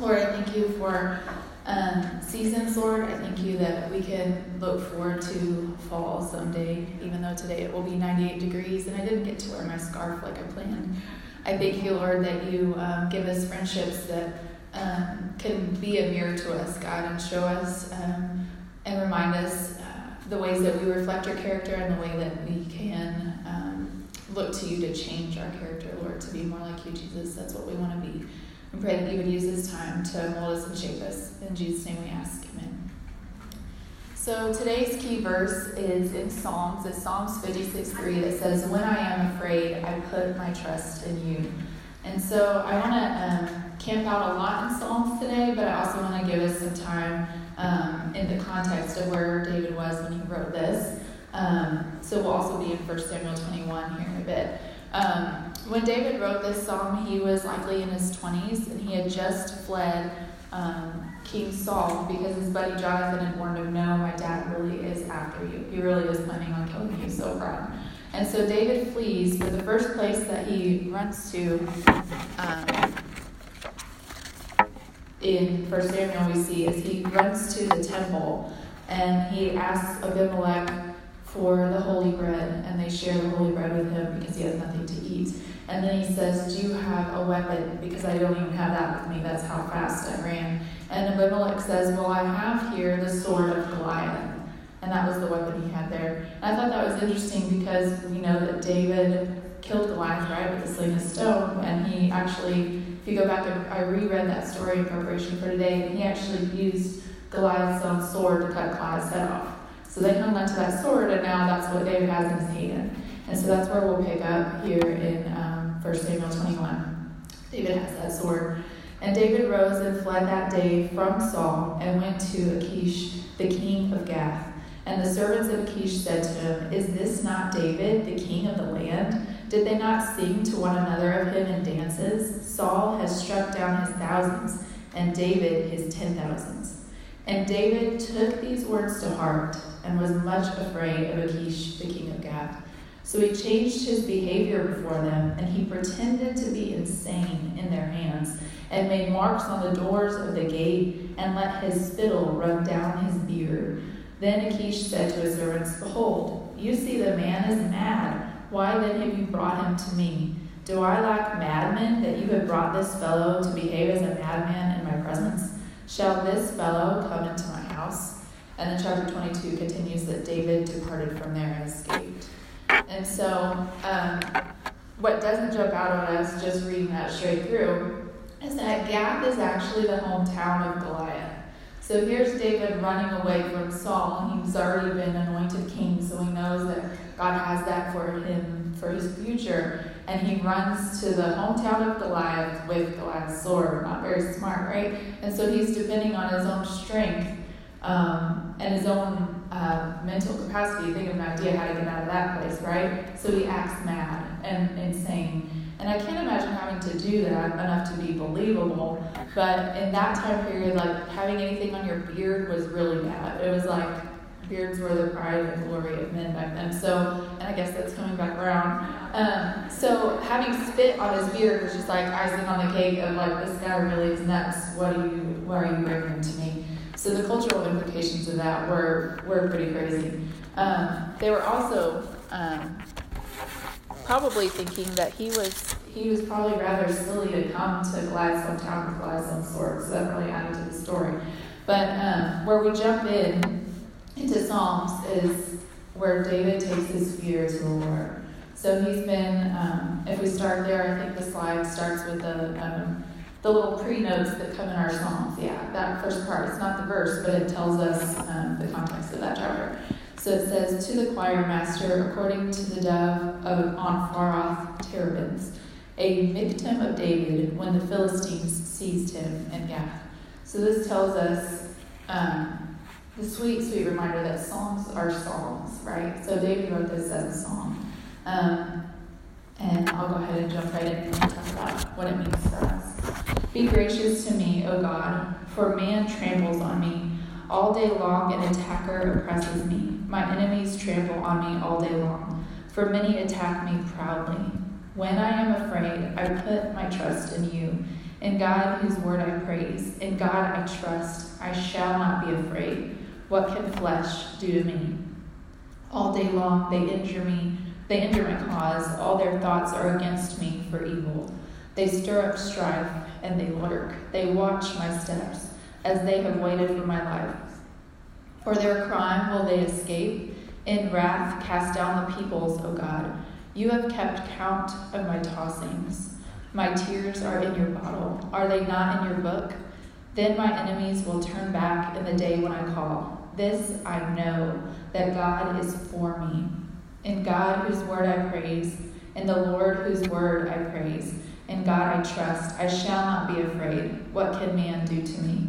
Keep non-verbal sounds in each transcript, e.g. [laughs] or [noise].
Lord, I thank you for um, seasons, Lord. I thank you that we can look forward to fall someday, even though today it will be 98 degrees and I didn't get to wear my scarf like I planned. I thank you, Lord, that you um, give us friendships that um, can be a mirror to us, God, and show us um, and remind us uh, the ways that we reflect your character and the way that we can um, look to you to change our character, Lord, to be more like you, Jesus. That's what we want to be. And pray that you would use this time to mold us and shape us. In Jesus' name we ask. Amen. So today's key verse is in Psalms. It's Psalms 56 3 that says, When I am afraid, I put my trust in you. And so I want to um, camp out a lot in Psalms today, but I also want to give us some time um, in the context of where David was when he wrote this. Um, so we'll also be in 1 Samuel 21 here in a bit. When David wrote this psalm, he was likely in his 20s, and he had just fled um, King Saul because his buddy Jonathan had warned him, No, my dad really is after you. He really is planning on killing you, so run. And so David flees, but the first place that he runs to um, in 1 Samuel we see is he runs to the temple and he asks Abimelech for the holy bread, and they share the holy bread with him because he has nothing to eat. And then he says, Do you have a weapon? Because I don't even have that with me. That's how fast I ran. And Abimelech says, Well, I have here the sword of Goliath. And that was the weapon he had there. And I thought that was interesting because we know that David killed Goliath, right, with a sling of stone. And he actually, if you go back, I reread that story in preparation for today, and he actually used Goliath's own sword to cut Goliath's head off. So they hung onto that sword, and now that's what David has in his hand. And so that's where we'll pick up here in um, 1 Samuel 21. David has that sword. And David rose and fled that day from Saul and went to Achish, the king of Gath. And the servants of Achish said to him, Is this not David, the king of the land? Did they not sing to one another of him in dances? Saul has struck down his thousands, and David his ten thousands. And David took these words to heart and was much afraid of Achish, the king of Gath. So he changed his behavior before them, and he pretended to be insane in their hands, and made marks on the doors of the gate, and let his spittle run down his beard. Then Achish said to his servants, Behold, you see the man is mad. Why then have you brought him to me? Do I lack madmen that you have brought this fellow to behave as a madman in my presence? Shall this fellow come into my house? And then chapter 22 continues that David departed from there and escaped. And so, um, what doesn't jump out at us just reading that straight through is that Gath is actually the hometown of Goliath. So here's David running away from Saul. He's already been anointed king, so he knows that God has that for him for his future. And he runs to the hometown of Goliath with Goliath's sword. Not very smart, right? And so he's depending on his own strength um, and his own uh, mental capacity. Think of an idea how to get out of that place, right? So he acts mad and insane. And I can't imagine having to do that enough to be believable. But in that time period, like having anything on your beard was really bad. It was like beards were the pride and glory of men back then. So, and I guess that's coming back around. Um, so having spit on his beard was just like icing on the cake of like this guy really is nuts. What are you? What are you bringing to me? So the cultural implications of that were were pretty crazy. Um, they were also um, probably thinking that he was he was probably rather silly to come to Goliath's town with Goliath's sword, so that really added to the story. But um, where we jump in into Psalms is where David takes his fear to the Lord. So he's been, um, if we start there, I think the slide starts with the um, the little pre-notes that come in our songs. Yeah, that first part. It's not the verse, but it tells us um, the context of that chapter. So it says, To the choir master, according to the dove of, on far off terebinths, a Miktam of David when the Philistines seized him in Gath. So this tells us um, the sweet, sweet reminder that Psalms are songs, right? So David wrote this as a song. Um, and I'll go ahead and jump right in and talk about what it means for us. Be gracious to me, O God, for man tramples on me. All day long, an attacker oppresses me. My enemies trample on me all day long, for many attack me proudly. When I am afraid, I put my trust in you. In God, whose word I praise, in God I trust, I shall not be afraid. What can flesh do to me? All day long they injure me, they injure my cause. All their thoughts are against me for evil. They stir up strife and they lurk. They watch my steps as they have waited for my life. For their crime will they escape. In wrath cast down the peoples, O God. You have kept count of my tossings. My tears are in your bottle. Are they not in your book? Then my enemies will turn back in the day when I call. This I know, that God is for me. In God, whose word I praise, in the Lord, whose word I praise, in God I trust. I shall not be afraid. What can man do to me?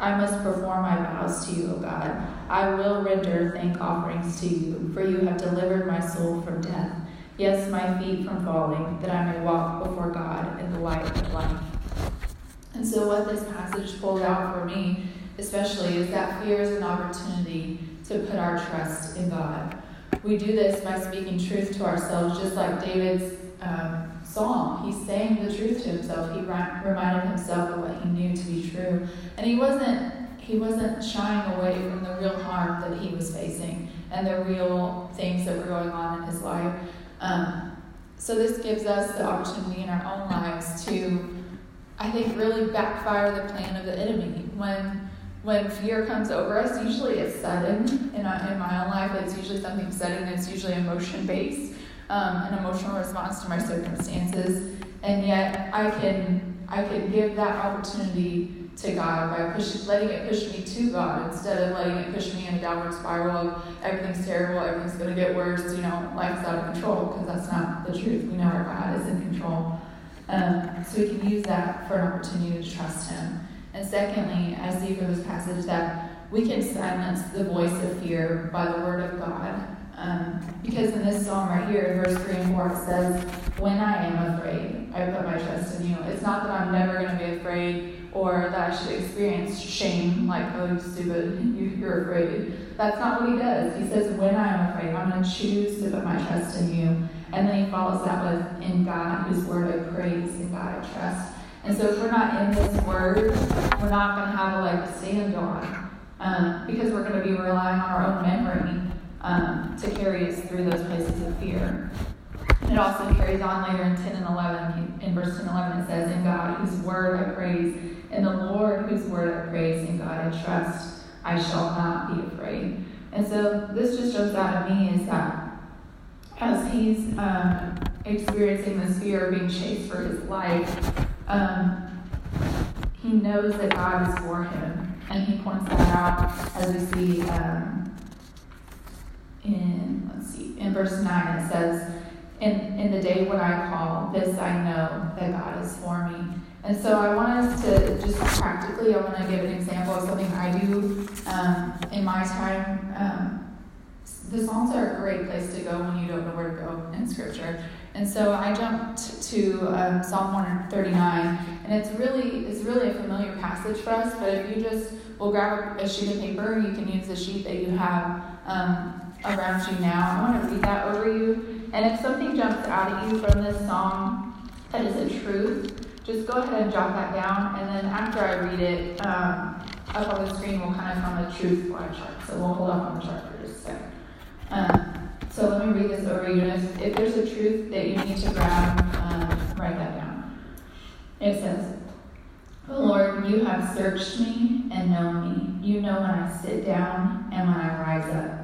I must perform my vows to you, O God. I will render thank offerings to you, for you have delivered my soul from death yes, my feet from falling, that I may walk before God in the light of life. And so, what this passage pulled out for me, especially, is that fear is an opportunity to put our trust in God. We do this by speaking truth to ourselves, just like David's um, song. He's saying the truth to himself. He reminded himself of what he knew to be true, and he wasn't he wasn't shying away from the real harm that he was facing and the real things that were going on in his life. Um, so this gives us the opportunity in our own lives to, I think, really backfire the plan of the enemy. When when fear comes over us, usually it's sudden. In, in my own life, it's usually something sudden. It's usually emotion based, um, an emotional response to my circumstances. And yet, I can I can give that opportunity to God by push, letting it push me to God instead of letting it push me in a downward spiral of everything's terrible, everything's going to get worse, you know, life's out of control, because that's not the truth. We know our God is in control. Um, so we can use that for an opportunity to trust Him. And secondly, I see from this passage that we can silence the voice of fear by the word of God. Um, because in this psalm right here, verse 3 and 4, it says, When I am afraid, I put my trust in you. It's not that I'm never going to be afraid or that I should experience shame, like, oh, you stupid, you, are afraid. That's not what he does. He says, when I am afraid, I'm going to choose to put my trust in you. And then he follows that with, in God, whose word I praise, in God I trust. And so if we're not in this word, we're not going to have a leg to stand on um, because we're going to be relying on our own memory um, to carry us through those places of fear. It also carries on later in 10 and 11. In verse 10 and 11, it says, In God, whose word I praise, in the Lord, whose word I praise, in God I trust, I shall not be afraid. And so this just jumps out at me is that as he's um, experiencing this fear of being chased for his life, um, he knows that God is for him. And he points that out as we see um, in, let's see, in verse 9, it says, in, in the day when I call, this I know that God is for me. And so I want us to just practically, I want to give an example of something I do um, in my time. Um, the Psalms are a great place to go when you don't know where to go in Scripture. And so I jumped to um, Psalm 139, and it's really it's really a familiar passage for us. But if you just will grab a sheet of paper, you can use the sheet that you have um, around you now. I want to read that over you. And if something jumps out at you from this song that is a truth, just go ahead and jot that down. And then after I read it, um, up on the screen will kind of come a truth line chart. So we'll hold up on the chart for just a second. Um, so let me read this over you. And if, if there's a truth that you need to grab, um, write that down. It says, Oh Lord, you have searched me and known me. You know when I sit down and when I rise up.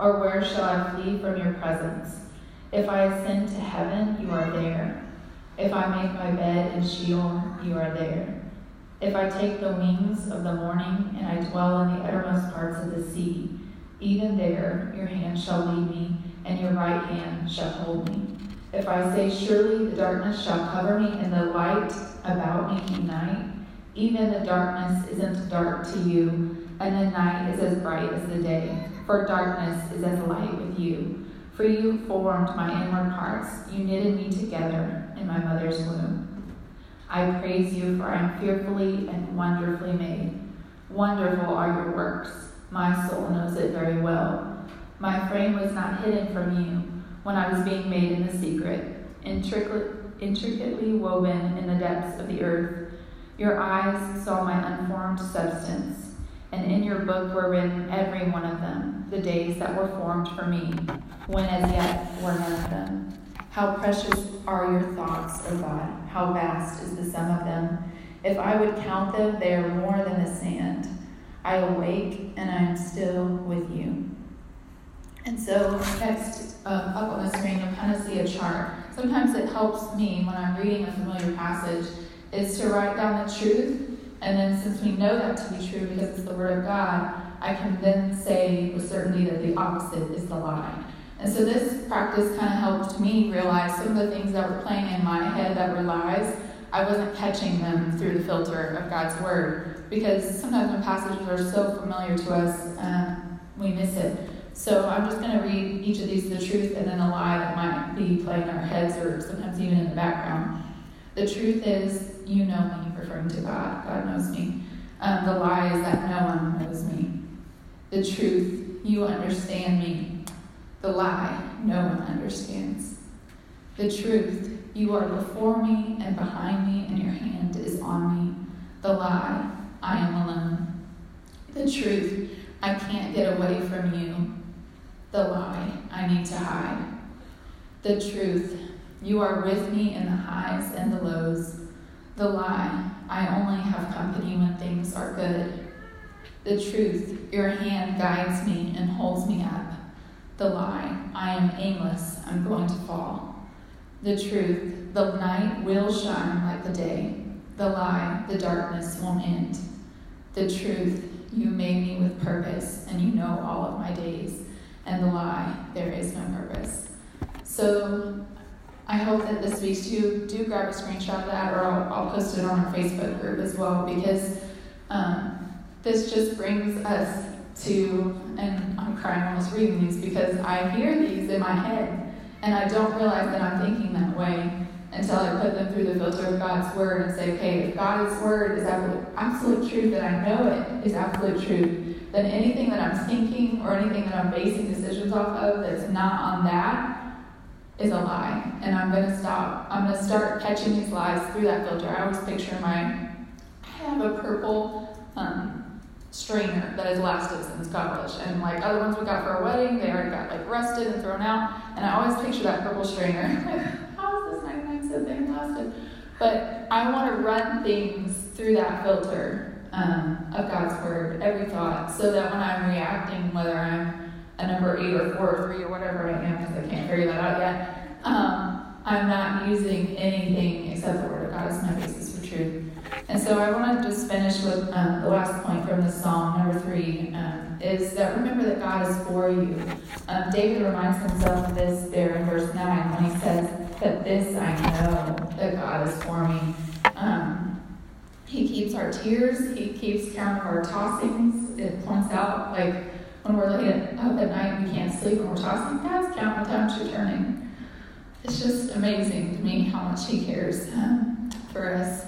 or where shall I flee from your presence? If I ascend to heaven, you are there. If I make my bed in Sheol, you are there. If I take the wings of the morning and I dwell in the uttermost parts of the sea, even there your hand shall lead me, and your right hand shall hold me. If I say, Surely the darkness shall cover me, and the light about me be night, Even the darkness isn't dark to you, and the night is as bright as the day. For darkness is as light with you. For you formed my inward parts, you knitted me together in my mother's womb. I praise you, for I am fearfully and wonderfully made. Wonderful are your works. My soul knows it very well. My frame was not hidden from you when I was being made in the secret, intricately woven in the depths of the earth. Your eyes saw my unformed substance, and in your book were written every one of them, the days that were formed for me, when as yet were none of them. How precious are your thoughts, O God! How vast is the sum of them! If I would count them, they are more than the sand. I awake and I am still with you. And so, next um, up on the screen, you'll kind of see a chart. Sometimes it helps me when I'm reading a familiar passage is to write down the truth, and then since we know that to be true because it's the Word of God, I can then say with certainty that the opposite is the lie. And so this practice kind of helped me realize some of the things that were playing in my head that were lies. I wasn't catching them through the filter of God's Word because sometimes when passages are so familiar to us, um, we miss it. So I'm just going to read each of these the truth and then a lie that might be playing in our heads or sometimes even in the background. The truth is, you know me, referring to God. God knows me. Um, the lie is that no one knows me. The truth, you understand me. The lie, no one understands. The truth, you are before me and behind me, and your hand is on me. The lie, I am alone. The truth, I can't get away from you the lie I need to hide. The truth, you are with me in the highs and the lows. The lie, I only have company when things are good. The truth, your hand guides me and holds me up. The lie, I am aimless, I'm going to fall. The truth, the night will shine like the day. The lie, the darkness won't end. The truth, you made me with purpose, and you know all of my days and the lie, there is no purpose. So I hope that this week too, do grab a screenshot of that, or I'll, I'll post it on our Facebook group as well, because um, this just brings us to, and I'm crying almost reading these because I hear these in my head, and I don't realize that I'm thinking that way until I put them through the filter of God's Word and say, okay, if God's Word is absolute, absolute truth, and I know it is absolute truth, then anything that I'm thinking or anything that I'm basing decisions off of that's not on that is a lie. And I'm to stop. I'm to start catching these lies through that filter. I always picture my, I have a purple um, strainer that has lasted since college. And like other ones we got for a wedding, they already got like rusted and thrown out. And I always picture that purple strainer. [laughs] How is this 99 cent thing lasted? But I want to run things through that filter um, of God's word, every thought, so that when I'm reacting, whether I'm a number eight or four or three or whatever I am, because I can't figure that out yet, um, I'm not using anything except the word of God as my basis for truth. And so I want to just finish with um, the last point from the psalm, number three, um, is that remember that God is for you. Um, David reminds himself of this there in verse 9 when he says, That this I know that God is for me. Um, he keeps our tears. He keeps count of our tossings. It points out, like, when we're laying up at night we can't sleep and we're tossing, God's counting the times you're turning. It's just amazing to me how much He cares um, for us.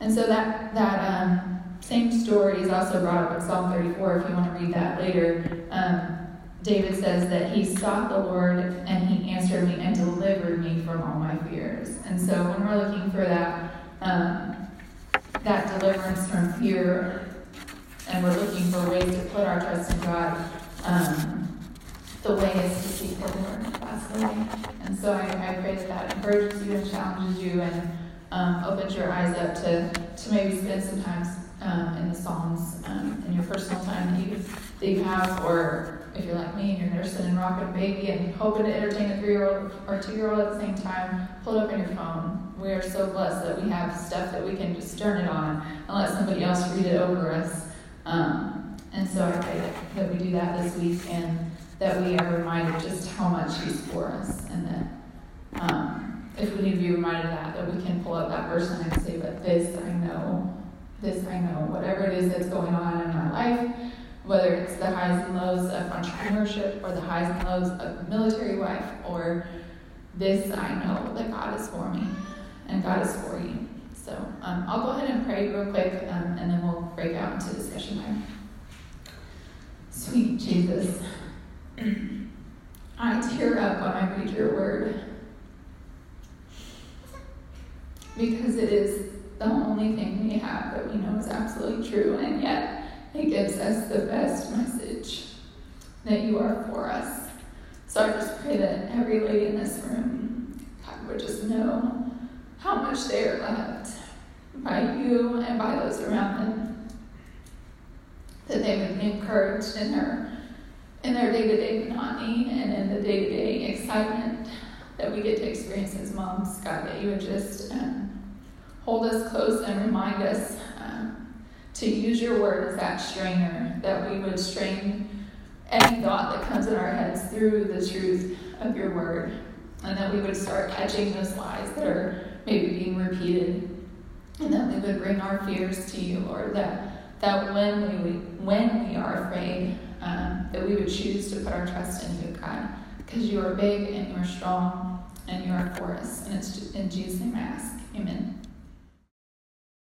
And so that, that um, same story is also brought up in Psalm 34, if you want to read that later. Um, David says that he sought the Lord and he answered me and delivered me from all my fears. And so when we're looking for that, um, that deliverance from fear, and we're looking for ways to put our trust in God, um, the way is to seek the Lord. That's. And so I, I pray that that encourages you and challenges you and um, opens your eyes up to, to maybe spend some time um, in the Psalms um, in your personal time that you, that you have, or if you're like me and you're nursing and rocking a baby and hoping to entertain a three year old or two year old at the same time, pull it up on your phone. We are so blessed that we have stuff that we can just turn it on and let somebody else read it over us. Um, and so I pray that, that we do that this week and that we are reminded just how much He's for us and that um, if we need to be reminded of that, that we can pull up that verse and say, But this I know This I know. Whatever it is that's going on in my life, whether it's the highs and lows of entrepreneurship or the highs and lows of military wife, or this I know that God is for me and God is for you. So um, I'll go ahead and pray real quick um, and then we'll break out into discussion there. Sweet Jesus, I tear up when I read your word because it is the only thing we have that we know is absolutely true, and yet it gives us the best message that you are for us. So I just pray that every lady in this room, God, would just know how much they are loved by you and by those around them. That they would be encouraged in their in their day-to-day monotony and in the day-to-day excitement that we get to experience as moms. God, that you would just um, hold us close and remind us um, to use your word as that strainer, that we would strain any thought that comes in our heads through the truth of your word, and that we would start catching those lies that are maybe being repeated, and that we would bring our fears to you, Lord, that, that when, we, when we are afraid, um, that we would choose to put our trust in you, God, because you are big and you are strong and you are for us. And it's in Jesus' name I ask. Amen.